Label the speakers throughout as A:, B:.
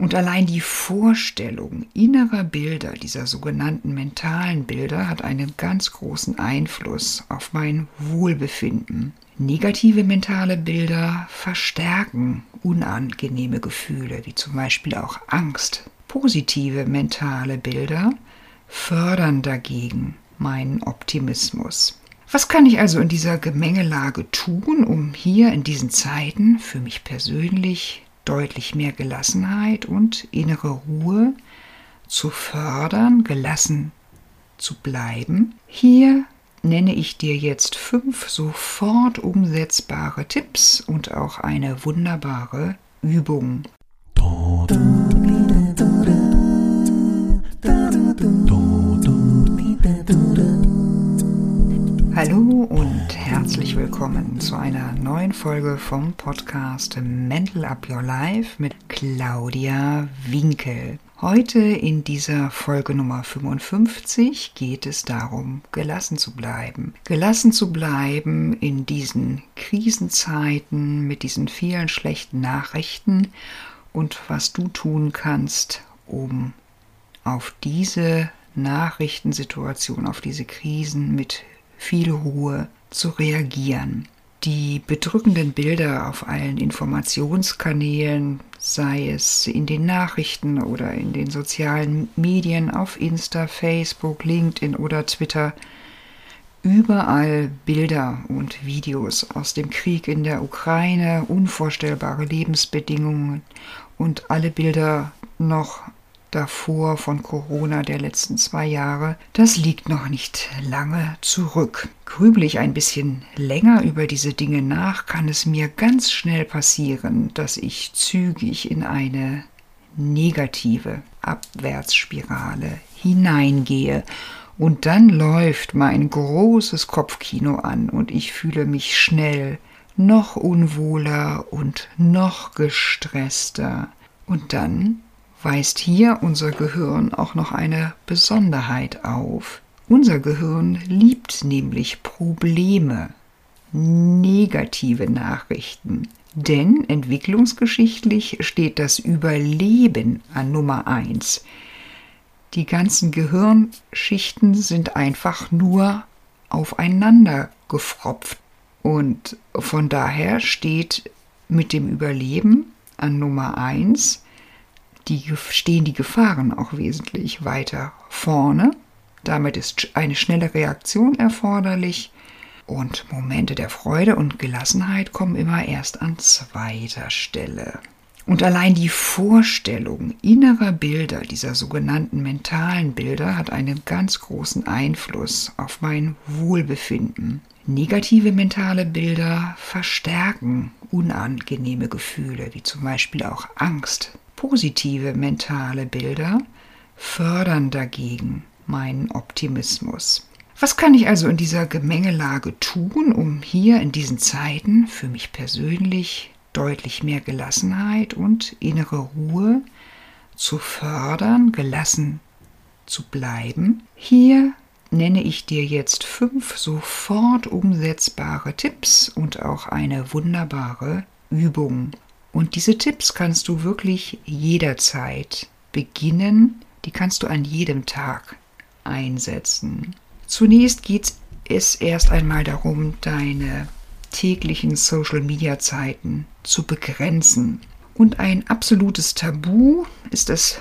A: Und allein die Vorstellung innerer Bilder, dieser sogenannten mentalen Bilder, hat einen ganz großen Einfluss auf mein Wohlbefinden. Negative mentale Bilder verstärken unangenehme Gefühle, wie zum Beispiel auch Angst. Positive mentale Bilder fördern dagegen meinen Optimismus. Was kann ich also in dieser Gemengelage tun, um hier in diesen Zeiten für mich persönlich deutlich mehr Gelassenheit und innere Ruhe zu fördern, gelassen zu bleiben? Hier nenne ich dir jetzt fünf sofort umsetzbare Tipps und auch eine wunderbare Übung. Hallo und herzlich willkommen zu einer neuen Folge vom Podcast Mental Up Your Life mit Claudia Winkel. Heute in dieser Folge Nummer 55 geht es darum, gelassen zu bleiben. Gelassen zu bleiben in diesen Krisenzeiten mit diesen vielen schlechten Nachrichten und was du tun kannst, um auf diese Nachrichtensituation, auf diese Krisen mit viel Ruhe zu reagieren. Die bedrückenden Bilder auf allen Informationskanälen, sei es in den Nachrichten oder in den sozialen Medien, auf Insta, Facebook, LinkedIn oder Twitter, überall Bilder und Videos aus dem Krieg in der Ukraine, unvorstellbare Lebensbedingungen und alle Bilder noch davor von Corona der letzten zwei Jahre, das liegt noch nicht lange zurück. Grübel ich ein bisschen länger über diese Dinge nach, kann es mir ganz schnell passieren, dass ich zügig in eine negative Abwärtsspirale hineingehe. Und dann läuft mein großes Kopfkino an und ich fühle mich schnell noch unwohler und noch gestresster. Und dann weist hier unser Gehirn auch noch eine Besonderheit auf. Unser Gehirn liebt nämlich Probleme, negative Nachrichten. Denn entwicklungsgeschichtlich steht das Überleben an Nummer eins. Die ganzen Gehirnschichten sind einfach nur aufeinander gefropft. Und von daher steht mit dem Überleben an Nummer eins die, stehen die Gefahren auch wesentlich weiter vorne. Damit ist eine schnelle Reaktion erforderlich und Momente der Freude und Gelassenheit kommen immer erst an zweiter Stelle. Und allein die Vorstellung innerer Bilder, dieser sogenannten mentalen Bilder, hat einen ganz großen Einfluss auf mein Wohlbefinden. Negative mentale Bilder verstärken unangenehme Gefühle, wie zum Beispiel auch Angst, Positive mentale Bilder fördern dagegen meinen Optimismus. Was kann ich also in dieser Gemengelage tun, um hier in diesen Zeiten für mich persönlich deutlich mehr Gelassenheit und innere Ruhe zu fördern, gelassen zu bleiben? Hier nenne ich dir jetzt fünf sofort umsetzbare Tipps und auch eine wunderbare Übung. Und diese Tipps kannst du wirklich jederzeit beginnen, die kannst du an jedem Tag einsetzen. Zunächst geht es erst einmal darum, deine täglichen Social-Media-Zeiten zu begrenzen. Und ein absolutes Tabu ist es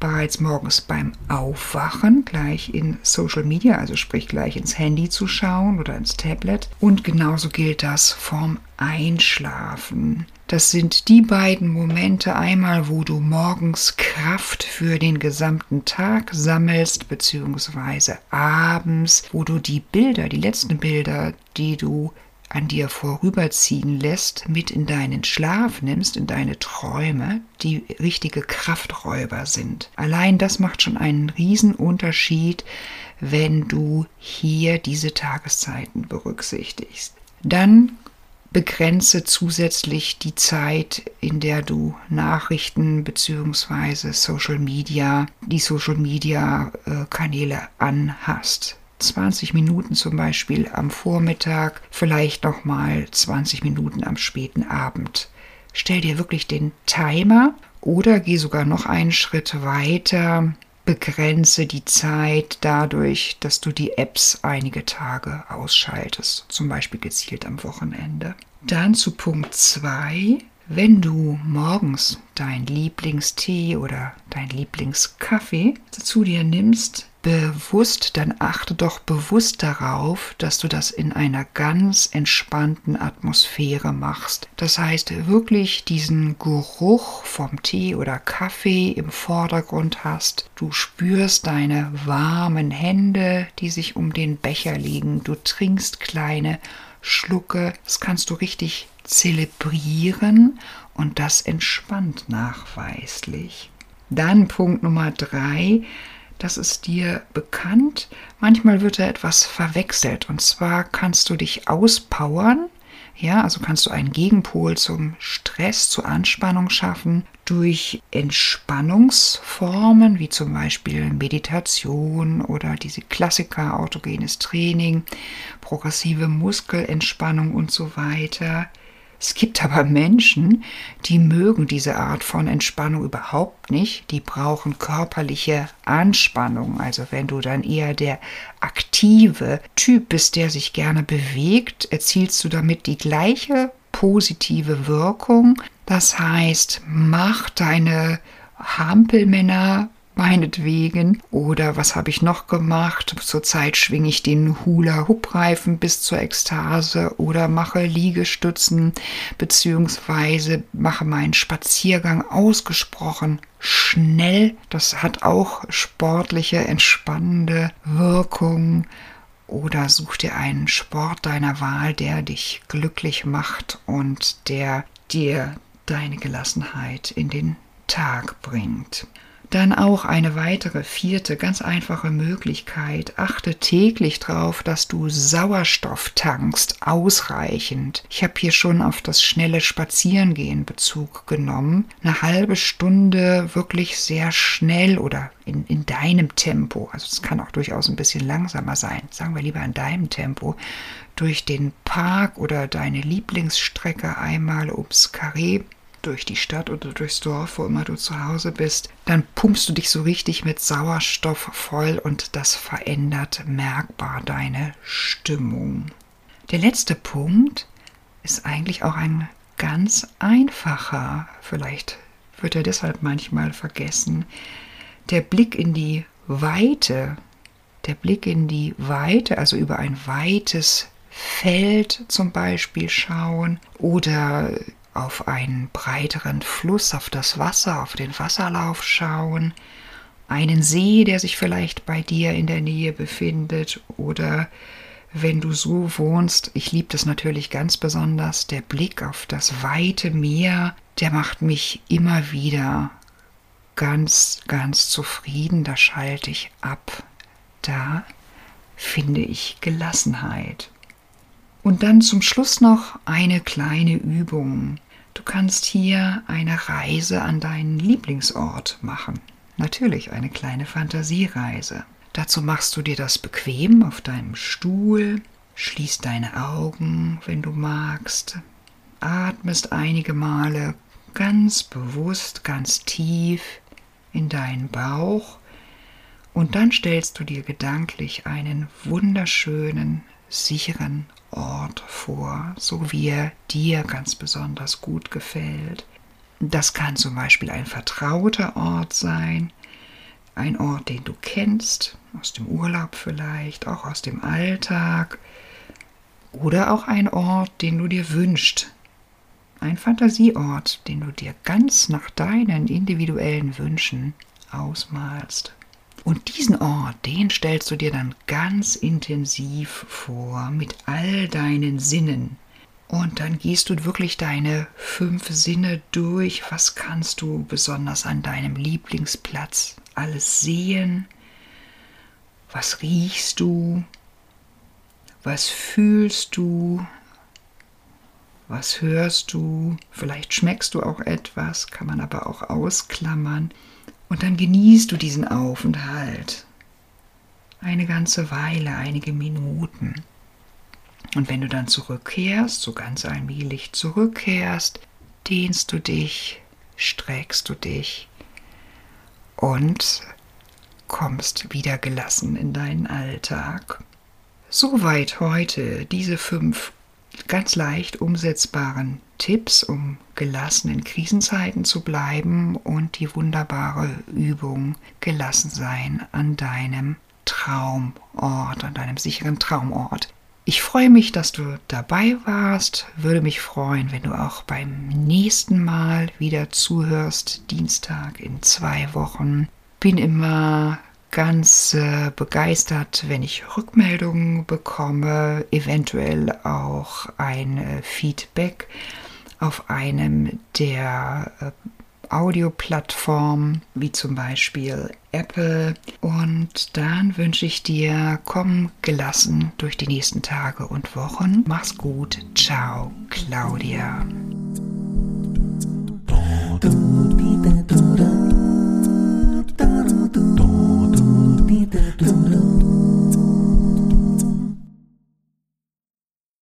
A: bereits morgens beim Aufwachen gleich in Social Media, also sprich gleich ins Handy zu schauen oder ins Tablet. Und genauso gilt das vorm Einschlafen. Das sind die beiden Momente einmal, wo du morgens Kraft für den gesamten Tag sammelst, beziehungsweise abends, wo du die Bilder, die letzten Bilder, die du an dir vorüberziehen lässt, mit in deinen Schlaf nimmst, in deine Träume, die richtige Krafträuber sind. Allein das macht schon einen Riesenunterschied, wenn du hier diese Tageszeiten berücksichtigst. Dann begrenze zusätzlich die Zeit, in der du Nachrichten bzw. Social Media, die Social Media äh, Kanäle anhast. 20 Minuten zum Beispiel am Vormittag, vielleicht nochmal 20 Minuten am späten Abend. Stell dir wirklich den Timer Oder geh sogar noch einen Schritt weiter, begrenze die Zeit dadurch, dass du die Apps einige Tage ausschaltest, zum Beispiel gezielt am Wochenende. Dann zu Punkt 2. Wenn du morgens dein Lieblingstee oder dein Lieblingskaffee zu dir nimmst, bewusst, dann achte doch bewusst darauf, dass du das in einer ganz entspannten Atmosphäre machst. Das heißt, wirklich diesen Geruch vom Tee oder Kaffee im Vordergrund hast. Du spürst deine warmen Hände, die sich um den Becher liegen. Du trinkst kleine Schlucke. Das kannst du richtig zelebrieren und das entspannt nachweislich. Dann Punkt Nummer drei das ist dir bekannt. Manchmal wird da etwas verwechselt. Und zwar kannst du dich auspowern. Ja, also kannst du einen Gegenpol zum Stress, zur Anspannung schaffen durch Entspannungsformen, wie zum Beispiel Meditation oder diese Klassiker, autogenes Training, progressive Muskelentspannung und so weiter. Es gibt aber Menschen, die mögen diese Art von Entspannung überhaupt nicht. Die brauchen körperliche Anspannung. Also wenn du dann eher der aktive Typ bist, der sich gerne bewegt, erzielst du damit die gleiche positive Wirkung. Das heißt, mach deine Hampelmänner meinetwegen. Oder was habe ich noch gemacht? Zurzeit schwinge ich den Hula-Hoop-Reifen bis zur Ekstase oder mache Liegestützen beziehungsweise mache meinen Spaziergang ausgesprochen schnell. Das hat auch sportliche, entspannende Wirkung. Oder such dir einen Sport deiner Wahl, der dich glücklich macht und der dir deine Gelassenheit in den Tag bringt. Dann auch eine weitere vierte ganz einfache Möglichkeit. Achte täglich darauf, dass du Sauerstoff tankst, ausreichend. Ich habe hier schon auf das schnelle Spazierengehen Bezug genommen. Eine halbe Stunde wirklich sehr schnell oder in, in deinem Tempo. Also es kann auch durchaus ein bisschen langsamer sein. Sagen wir lieber in deinem Tempo. Durch den Park oder deine Lieblingsstrecke einmal ums Karree durch die Stadt oder durchs Dorf, wo immer du zu Hause bist, dann pumpst du dich so richtig mit Sauerstoff voll und das verändert merkbar deine Stimmung. Der letzte Punkt ist eigentlich auch ein ganz einfacher, vielleicht wird er deshalb manchmal vergessen. Der Blick in die Weite, der Blick in die Weite, also über ein weites Feld zum Beispiel schauen oder auf einen breiteren Fluss, auf das Wasser, auf den Wasserlauf schauen, einen See, der sich vielleicht bei dir in der Nähe befindet oder wenn du so wohnst, ich liebe das natürlich ganz besonders, der Blick auf das weite Meer, der macht mich immer wieder ganz, ganz zufrieden, da schalte ich ab, da finde ich Gelassenheit. Und dann zum Schluss noch eine kleine Übung. Du kannst hier eine Reise an deinen Lieblingsort machen. Natürlich eine kleine Fantasiereise. Dazu machst du dir das bequem auf deinem Stuhl, schließt deine Augen, wenn du magst, atmest einige Male ganz bewusst, ganz tief in deinen Bauch und dann stellst du dir gedanklich einen wunderschönen, sicheren Ort vor, so wie er dir ganz besonders gut gefällt. Das kann zum Beispiel ein vertrauter Ort sein, ein Ort, den du kennst, aus dem Urlaub vielleicht, auch aus dem Alltag, oder auch ein Ort, den du dir wünschst. Ein Fantasieort, den du dir ganz nach deinen individuellen Wünschen ausmalst. Und diesen Ort, den stellst du dir dann ganz intensiv vor mit all deinen Sinnen. Und dann gehst du wirklich deine fünf Sinne durch. Was kannst du besonders an deinem Lieblingsplatz alles sehen? Was riechst du? Was fühlst du? Was hörst du? Vielleicht schmeckst du auch etwas, kann man aber auch ausklammern. Und dann genießt du diesen Aufenthalt eine ganze Weile, einige Minuten. Und wenn du dann zurückkehrst, so ganz allmählich zurückkehrst, dehnst du dich, streckst du dich und kommst wieder gelassen in deinen Alltag. Soweit heute diese fünf ganz leicht umsetzbaren Tipps, um gelassen in Krisenzeiten zu bleiben und die wunderbare Übung gelassen sein an deinem Traumort, an deinem sicheren Traumort. Ich freue mich, dass du dabei warst, würde mich freuen, wenn du auch beim nächsten Mal wieder zuhörst, Dienstag in zwei Wochen. Bin immer ganz äh, begeistert, wenn ich Rückmeldungen bekomme, eventuell auch ein äh, Feedback auf einem der äh, Audioplattformen, wie zum Beispiel Apple. Und dann wünsche ich dir, komm gelassen durch die nächsten Tage und Wochen. Mach's gut. Ciao, Claudia.